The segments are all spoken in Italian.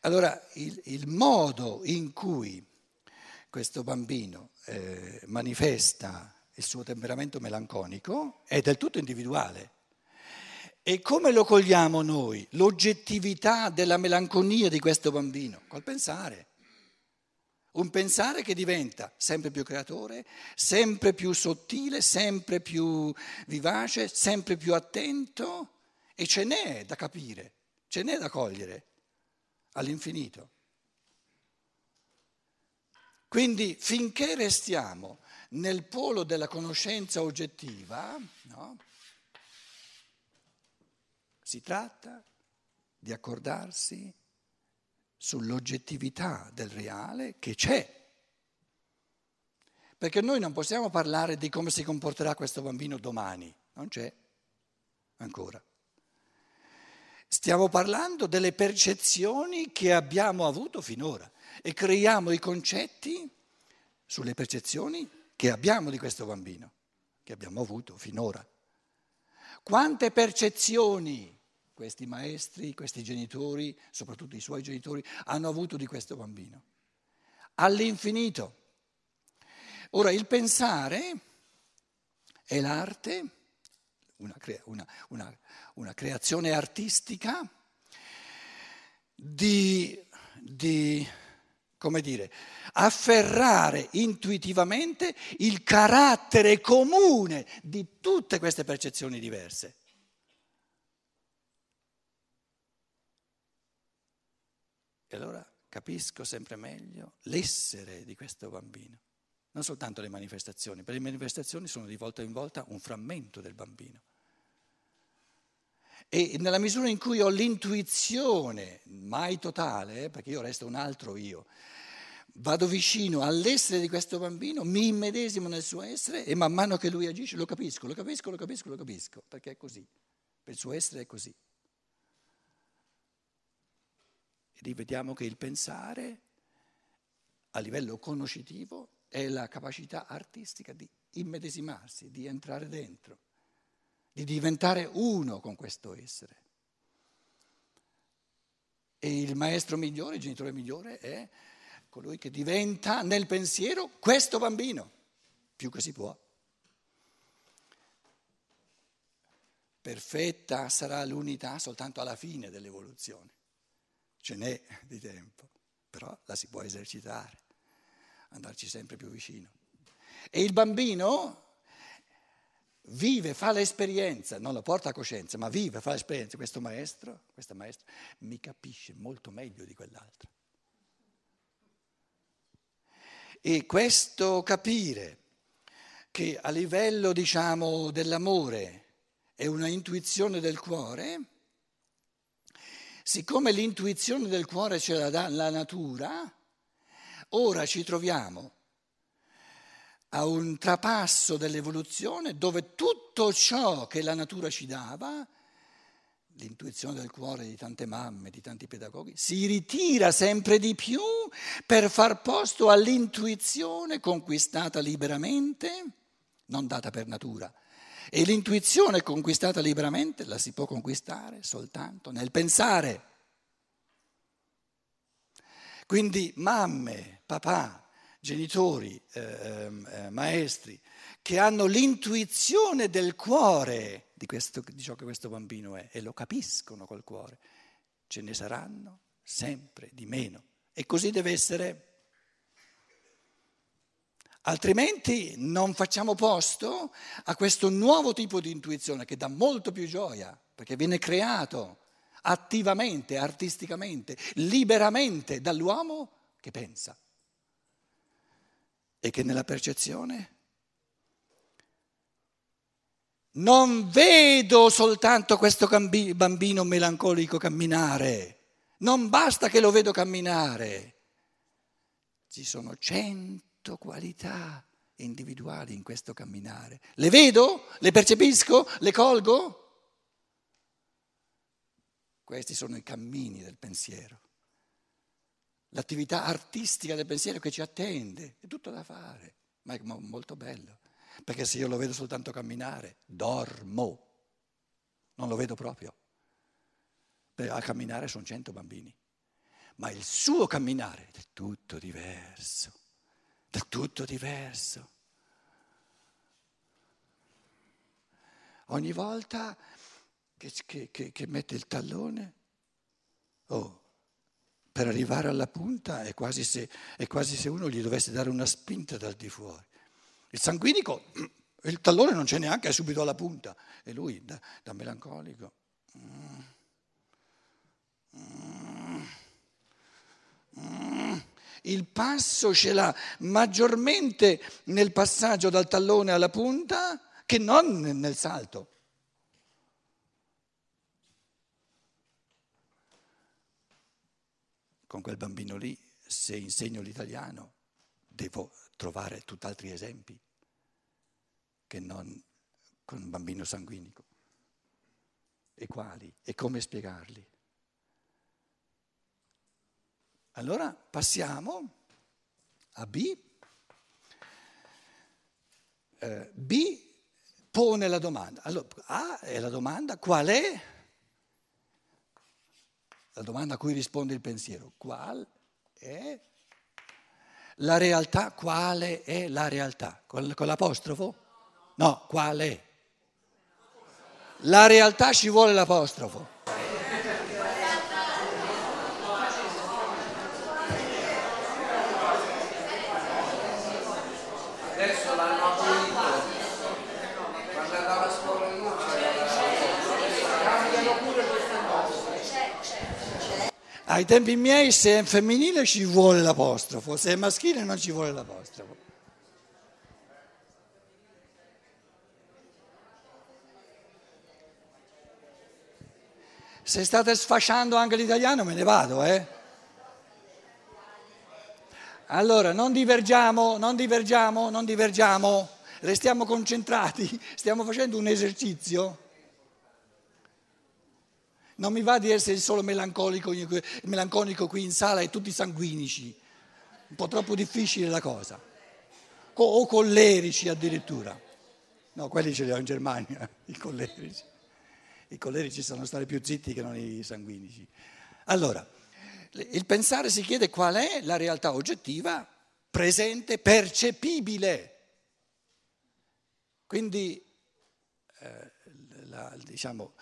Allora, il, il modo in cui questo bambino eh, manifesta il suo temperamento melanconico è del tutto individuale. E come lo cogliamo noi? L'oggettività della melanconia di questo bambino? Col pensare. Un pensare che diventa sempre più creatore, sempre più sottile, sempre più vivace, sempre più attento e ce n'è da capire, ce n'è da cogliere all'infinito. Quindi finché restiamo nel polo della conoscenza oggettiva, no, si tratta di accordarsi sull'oggettività del reale che c'è. Perché noi non possiamo parlare di come si comporterà questo bambino domani, non c'è ancora. Stiamo parlando delle percezioni che abbiamo avuto finora e creiamo i concetti sulle percezioni che abbiamo di questo bambino, che abbiamo avuto finora. Quante percezioni questi maestri, questi genitori, soprattutto i suoi genitori, hanno avuto di questo bambino? All'infinito. Ora, il pensare è l'arte una, una, una, creazione artistica di, di, come dire, afferrare intuitivamente il carattere comune di tutte queste percezioni diverse. E allora capisco sempre meglio l'essere di questo bambino non soltanto le manifestazioni, perché le manifestazioni sono di volta in volta un frammento del bambino. E nella misura in cui ho l'intuizione, mai totale, eh, perché io resto un altro io, vado vicino all'essere di questo bambino, mi immedesimo nel suo essere e man mano che lui agisce lo capisco, lo capisco, lo capisco, lo capisco, perché è così, per il suo essere è così. E rivediamo che il pensare a livello conoscitivo è la capacità artistica di immedesimarsi, di entrare dentro, di diventare uno con questo essere. E il maestro migliore, il genitore migliore è colui che diventa nel pensiero questo bambino, più che si può. Perfetta sarà l'unità soltanto alla fine dell'evoluzione. Ce n'è di tempo, però la si può esercitare andarci sempre più vicino. E il bambino vive, fa l'esperienza, non la porta a coscienza, ma vive, fa l'esperienza. Questo maestro, questa maestra, mi capisce molto meglio di quell'altro. E questo capire che a livello, diciamo, dell'amore è una intuizione del cuore, siccome l'intuizione del cuore ce la dà la natura, Ora ci troviamo a un trapasso dell'evoluzione dove tutto ciò che la natura ci dava, l'intuizione del cuore di tante mamme, di tanti pedagoghi, si ritira sempre di più per far posto all'intuizione conquistata liberamente, non data per natura. E l'intuizione conquistata liberamente la si può conquistare soltanto nel pensare. Quindi mamme, papà, genitori, eh, ehm, eh, maestri, che hanno l'intuizione del cuore di, questo, di ciò che questo bambino è e lo capiscono col cuore, ce ne saranno sempre di meno. E così deve essere. Altrimenti non facciamo posto a questo nuovo tipo di intuizione che dà molto più gioia, perché viene creato attivamente, artisticamente, liberamente dall'uomo che pensa e che nella percezione non vedo soltanto questo bambino melancolico camminare, non basta che lo vedo camminare, ci sono cento qualità individuali in questo camminare. Le vedo? Le percepisco? Le colgo? Questi sono i cammini del pensiero, l'attività artistica del pensiero che ci attende, è tutto da fare, ma è molto bello, perché se io lo vedo soltanto camminare, dormo, non lo vedo proprio. A camminare sono cento bambini, ma il suo camminare è tutto diverso, del tutto diverso. Ogni volta che, che, che, che mette il tallone, oh, per arrivare alla punta è quasi, se, è quasi se uno gli dovesse dare una spinta dal di fuori. Il sanguinico, il tallone non c'è neanche, è subito alla punta. E lui, da, da melancolico. Il passo ce l'ha maggiormente nel passaggio dal tallone alla punta che non nel salto. Con quel bambino lì, se insegno l'italiano, devo trovare tutt'altri esempi che non con un bambino sanguinico. E quali? E come spiegarli? Allora passiamo a B. Eh, B pone la domanda. Allora, A è la domanda qual è la domanda a cui risponde il pensiero. Qual è la realtà? Quale è la realtà? Con, con l'apostrofo? No, qual è? La realtà ci vuole l'apostrofo. Ai tempi miei se è femminile ci vuole l'apostrofo, se è maschile non ci vuole l'apostrofo. Se state sfasciando anche l'italiano me ne vado, eh? Allora, non divergiamo, non divergiamo, non divergiamo, restiamo concentrati, stiamo facendo un esercizio. Non mi va di essere solo melancolico, melanconico qui in sala e tutti sanguinici, un po' troppo difficile la cosa. O collerici addirittura. No, quelli ce li ho in Germania, i collerici. I collerici sanno stare più zitti che non i sanguinici. Allora, il pensare si chiede qual è la realtà oggettiva, presente, percepibile. Quindi, eh, la, diciamo,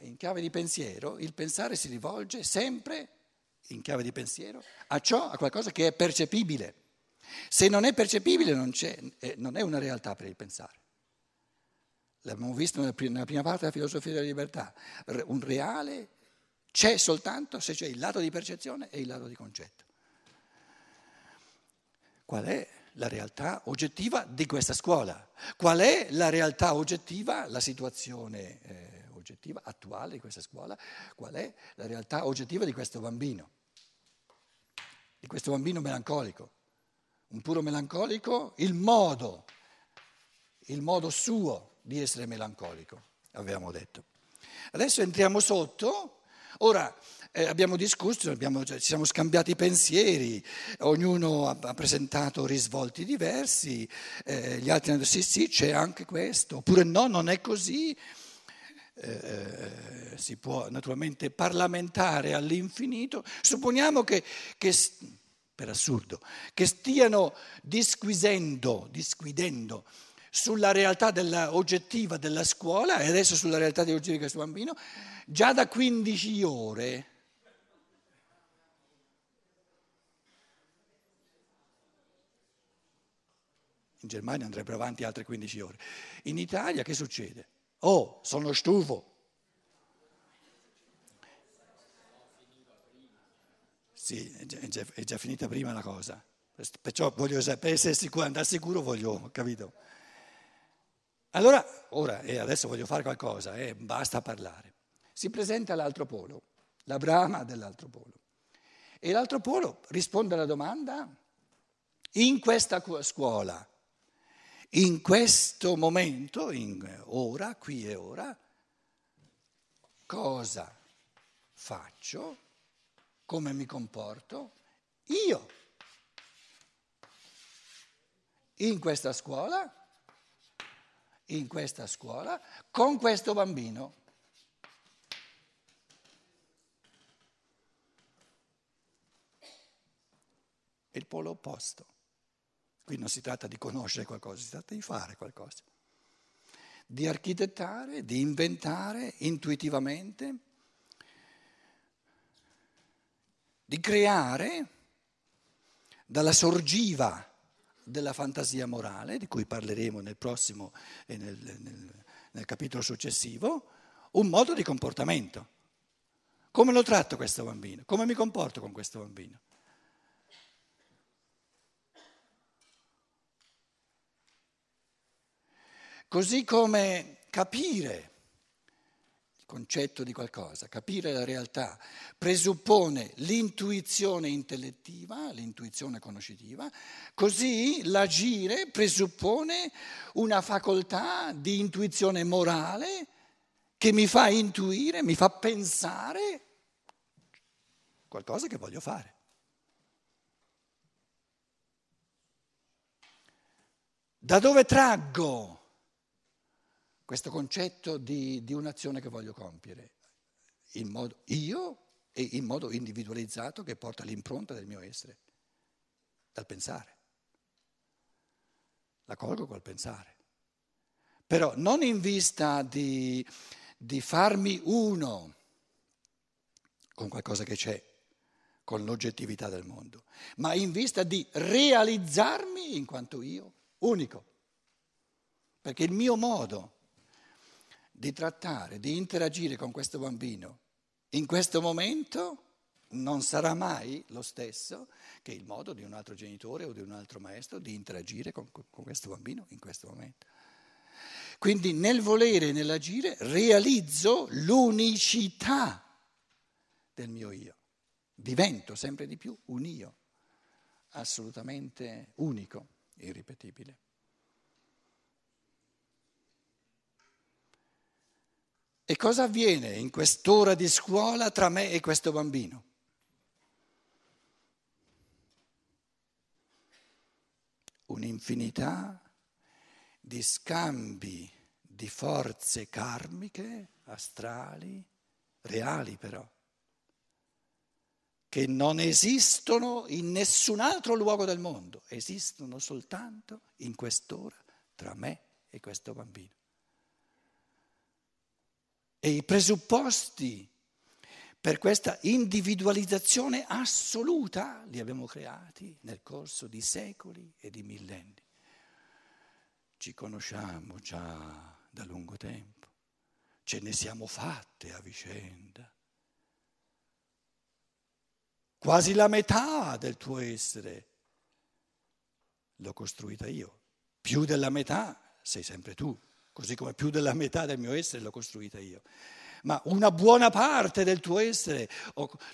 in chiave di pensiero, il pensare si rivolge sempre, in chiave di pensiero, a ciò, a qualcosa che è percepibile. Se non è percepibile non, eh, non è una realtà per il pensare. L'abbiamo visto nella prima parte della filosofia della libertà. Un reale c'è soltanto se c'è il lato di percezione e il lato di concetto. Qual è la realtà oggettiva di questa scuola? Qual è la realtà oggettiva, la situazione eh, oggettiva, attuale di questa scuola, qual è la realtà oggettiva di questo bambino, di questo bambino melancolico. Un puro melancolico, il modo, il modo suo di essere melancolico, avevamo detto. Adesso entriamo sotto, ora eh, abbiamo discusso, abbiamo, cioè, ci siamo scambiati pensieri, ognuno ha, ha presentato risvolti diversi, eh, gli altri hanno detto sì sì c'è anche questo, oppure no non è così, eh, si può naturalmente parlamentare all'infinito, supponiamo che, che, per assurdo, che stiano disquisendo, disquidendo sulla realtà della, oggettiva della scuola e adesso sulla realtà oggettiva di questo bambino, già da 15 ore. In Germania andrebbero avanti altre 15 ore. In Italia che succede? Oh, sono stufo. Sì, è già, è già, finita prima la cosa. Perciò voglio per essere sicuro, andare sicuro voglio, capito? Allora, ora, e adesso voglio fare qualcosa, eh, basta parlare. Si presenta l'altro polo, la brama dell'altro polo. E l'altro polo risponde alla domanda, in questa scuola in questo momento, in ora, qui e ora, cosa faccio, come mi comporto io in questa scuola, in questa scuola, con questo bambino. il polo opposto. Qui non si tratta di conoscere qualcosa, si tratta di fare qualcosa, di architettare, di inventare intuitivamente, di creare dalla sorgiva della fantasia morale, di cui parleremo nel prossimo e nel, nel, nel capitolo successivo, un modo di comportamento. Come lo tratto questo bambino? Come mi comporto con questo bambino? Così come capire il concetto di qualcosa, capire la realtà, presuppone l'intuizione intellettiva, l'intuizione conoscitiva, così l'agire presuppone una facoltà di intuizione morale che mi fa intuire, mi fa pensare qualcosa che voglio fare. Da dove traggo questo concetto di, di un'azione che voglio compiere, in modo, io e in modo individualizzato che porta l'impronta del mio essere, dal pensare. La colgo col pensare. Però non in vista di, di farmi uno con qualcosa che c'è, con l'oggettività del mondo, ma in vista di realizzarmi in quanto io unico. Perché il mio modo di trattare, di interagire con questo bambino in questo momento non sarà mai lo stesso che il modo di un altro genitore o di un altro maestro di interagire con, con questo bambino in questo momento. Quindi nel volere e nell'agire realizzo l'unicità del mio io, divento sempre di più un io, assolutamente unico, irripetibile. E cosa avviene in quest'ora di scuola tra me e questo bambino? Un'infinità di scambi di forze karmiche, astrali, reali però, che non esistono in nessun altro luogo del mondo, esistono soltanto in quest'ora tra me e questo bambino. E i presupposti per questa individualizzazione assoluta li abbiamo creati nel corso di secoli e di millenni. Ci conosciamo già da lungo tempo, ce ne siamo fatte a vicenda. Quasi la metà del tuo essere l'ho costruita io, più della metà sei sempre tu così come più della metà del mio essere l'ho costruita io. Ma una buona parte del tuo essere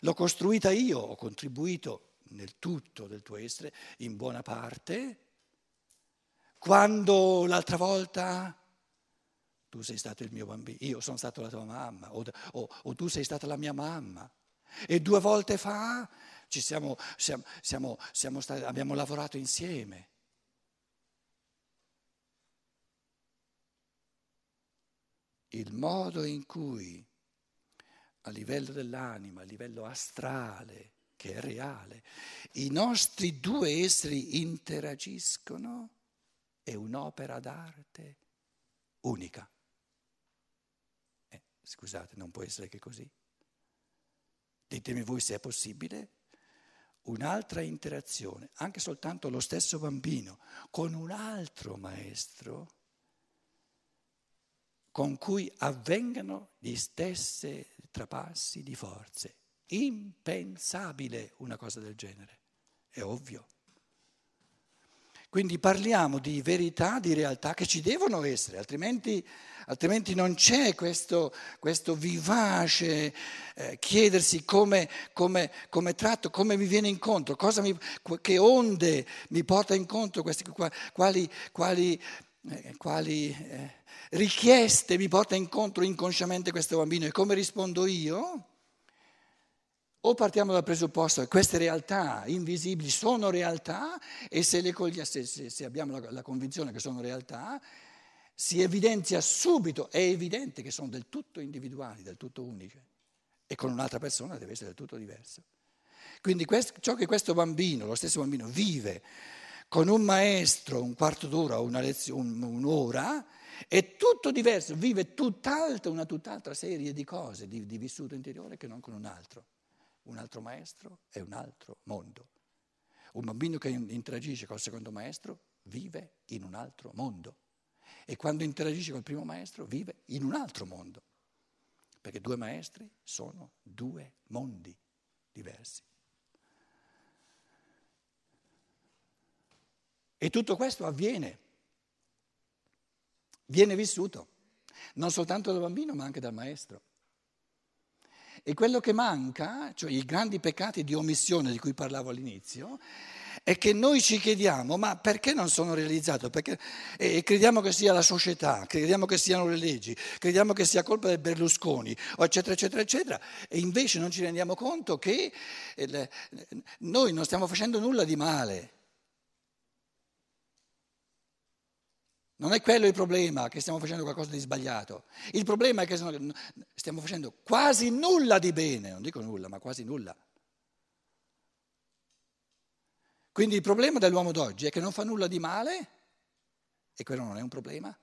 l'ho costruita io, ho contribuito nel tutto del tuo essere, in buona parte, quando l'altra volta tu sei stato il mio bambino, io sono stato la tua mamma, o, o, o tu sei stata la mia mamma. E due volte fa siamo, siamo, siamo, stati, abbiamo lavorato insieme. Il modo in cui a livello dell'anima, a livello astrale, che è reale, i nostri due esseri interagiscono è un'opera d'arte unica. Eh, scusate, non può essere che così. Ditemi voi se è possibile un'altra interazione, anche soltanto lo stesso bambino, con un altro maestro con cui avvengano gli stessi trapassi di forze. Impensabile una cosa del genere, è ovvio. Quindi parliamo di verità, di realtà che ci devono essere, altrimenti, altrimenti non c'è questo, questo vivace eh, chiedersi come, come, come, tratto, come mi viene incontro, mi, che onde mi porta incontro, questi, quali, quali, eh, quali eh, richieste mi porta incontro inconsciamente questo bambino e come rispondo io? O partiamo dal presupposto che queste realtà invisibili sono realtà e se, le coglia, se, se, se abbiamo la, la convinzione che sono realtà, si evidenzia subito, è evidente che sono del tutto individuali, del tutto unici e con un'altra persona deve essere del tutto diverso. Quindi questo, ciò che questo bambino, lo stesso bambino, vive con un maestro un quarto d'ora o una lezione, un'ora, è tutto diverso, vive tutt'altra, una tutt'altra serie di cose, di, di vissuto interiore che non con un altro. Un altro maestro è un altro mondo. Un bambino che interagisce col secondo maestro vive in un altro mondo e quando interagisce col primo maestro vive in un altro mondo, perché due maestri sono due mondi diversi. E tutto questo avviene, viene vissuto, non soltanto dal bambino ma anche dal maestro. E quello che manca, cioè i grandi peccati di omissione di cui parlavo all'inizio, è che noi ci chiediamo ma perché non sono realizzato? Perché, e crediamo che sia la società, crediamo che siano le leggi, crediamo che sia colpa del Berlusconi, eccetera, eccetera, eccetera, e invece non ci rendiamo conto che eh, noi non stiamo facendo nulla di male. Non è quello il problema, che stiamo facendo qualcosa di sbagliato. Il problema è che stiamo facendo quasi nulla di bene, non dico nulla, ma quasi nulla. Quindi il problema dell'uomo d'oggi è che non fa nulla di male, e quello non è un problema,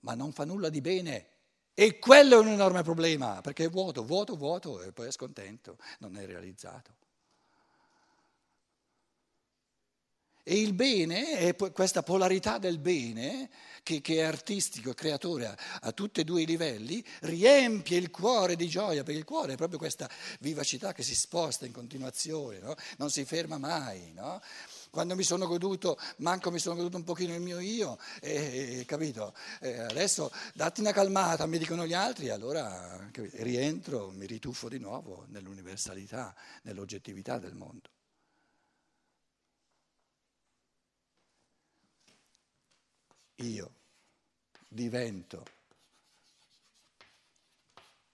ma non fa nulla di bene. E quello è un enorme problema, perché è vuoto, vuoto, vuoto, e poi è scontento, non è realizzato. E il bene, questa polarità del bene, che, che è artistico e creatore a, a, tutti e due i livelli, riempie il cuore di gioia, perché il cuore è proprio questa vivacità che si sposta in continuazione, no? non si ferma mai. No? Quando mi sono goduto, manco mi sono goduto un pochino il mio io, e, capito? E adesso datti una calmata, mi dicono gli altri, allora capito? rientro, mi rituffo di nuovo nell'universalità, nell'oggettività del mondo. Io divento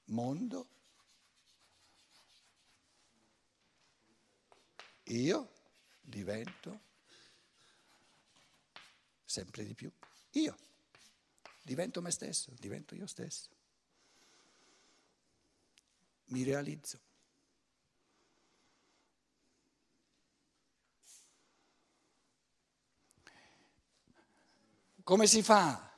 mondo, io divento sempre di più io, divento me stesso, divento io stesso, mi realizzo. Come si fa?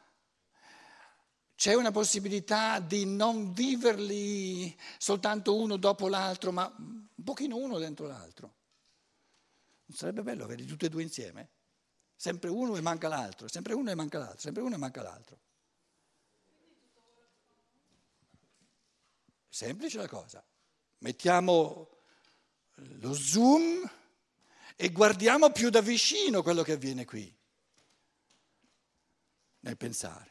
C'è una possibilità di non viverli soltanto uno dopo l'altro, ma un pochino uno dentro l'altro. Non sarebbe bello averli tutti e due insieme? Sempre uno e manca l'altro, sempre uno e manca l'altro, sempre uno e manca l'altro. Semplice la cosa. Mettiamo lo zoom e guardiamo più da vicino quello che avviene qui nel pensare.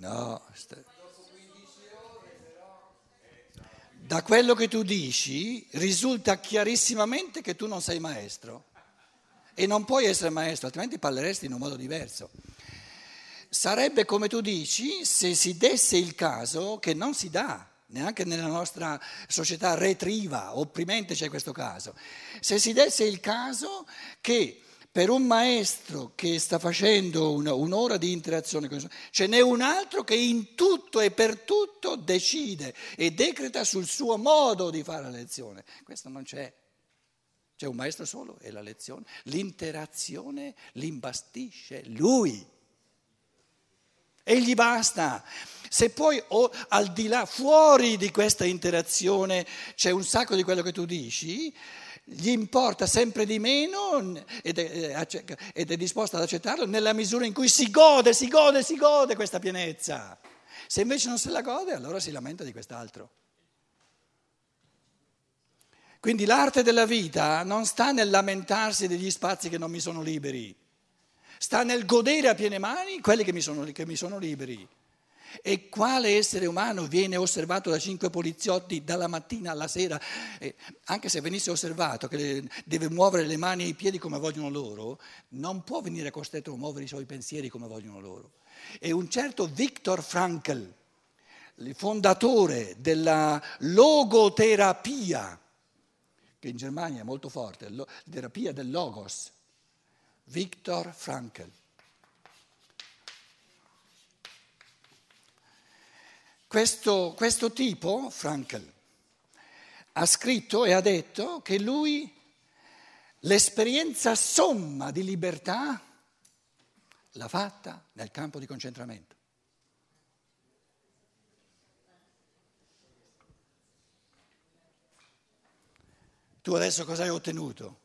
No. Da quello che tu dici risulta chiarissimamente che tu non sei maestro e non puoi essere maestro, altrimenti parleresti in un modo diverso. Sarebbe come tu dici se si desse il caso che non si dà, neanche nella nostra società retriva, opprimente c'è questo caso, se si desse il caso che per un maestro che sta facendo una, un'ora di interazione con il ce n'è un altro che in tutto e per tutto decide e decreta sul suo modo di fare la lezione. Questo non c'è. C'è un maestro solo e la lezione. L'interazione l'imbastisce lui. E gli basta. Se poi o, al di là, fuori di questa interazione, c'è un sacco di quello che tu dici, gli importa sempre di meno ed è, ed è disposto ad accettarlo nella misura in cui si gode, si gode, si gode questa pienezza. Se invece non se la gode, allora si lamenta di quest'altro. Quindi l'arte della vita non sta nel lamentarsi degli spazi che non mi sono liberi, sta nel godere a piene mani quelli che mi sono, che mi sono liberi. E quale essere umano viene osservato da cinque poliziotti dalla mattina alla sera, eh, anche se venisse osservato che deve muovere le mani e i piedi come vogliono loro, non può venire costretto a muovere i suoi pensieri come vogliono loro. E un certo Viktor Frankl, il fondatore della logoterapia, che in Germania è molto forte, la terapia del logos, Viktor Frankl. Questo, questo tipo, Frankl, ha scritto e ha detto che lui l'esperienza somma di libertà l'ha fatta nel campo di concentramento. Tu adesso cosa hai ottenuto?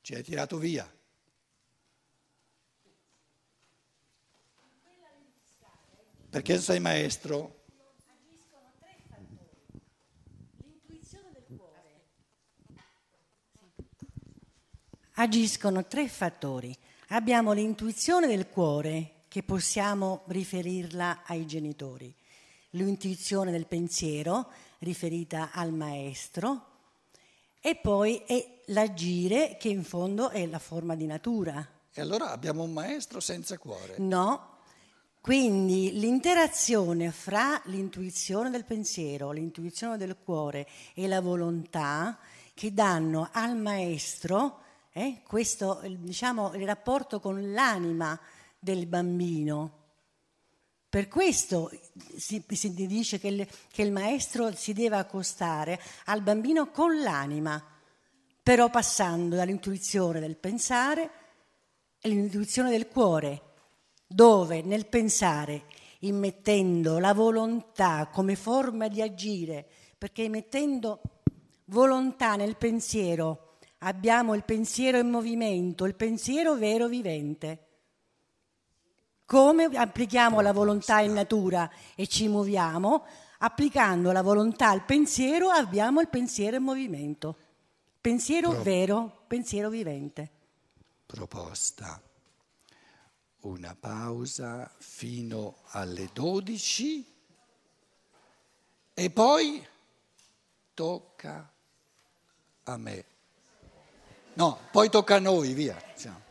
Ci hai tirato via. Perché sei maestro? Agiscono tre fattori. Abbiamo l'intuizione del cuore che possiamo riferirla ai genitori, l'intuizione del pensiero riferita al maestro e poi è l'agire che in fondo è la forma di natura. E allora abbiamo un maestro senza cuore. No, quindi l'interazione fra l'intuizione del pensiero, l'intuizione del cuore e la volontà che danno al maestro eh, questo, diciamo, il rapporto con l'anima del bambino. Per questo si, si dice che il, che il maestro si deve accostare al bambino con l'anima, però passando dall'intuizione del pensare all'intuizione del cuore, dove nel pensare, immettendo la volontà come forma di agire, perché mettendo volontà nel pensiero abbiamo il pensiero in movimento, il pensiero vero vivente. Come applichiamo la volontà in natura e ci muoviamo, applicando la volontà al pensiero abbiamo il pensiero in movimento. Pensiero Pro- vero, pensiero vivente. Proposta. Una pausa fino alle 12 e poi tocca a me. No, poi tocca a noi, via. Ciao.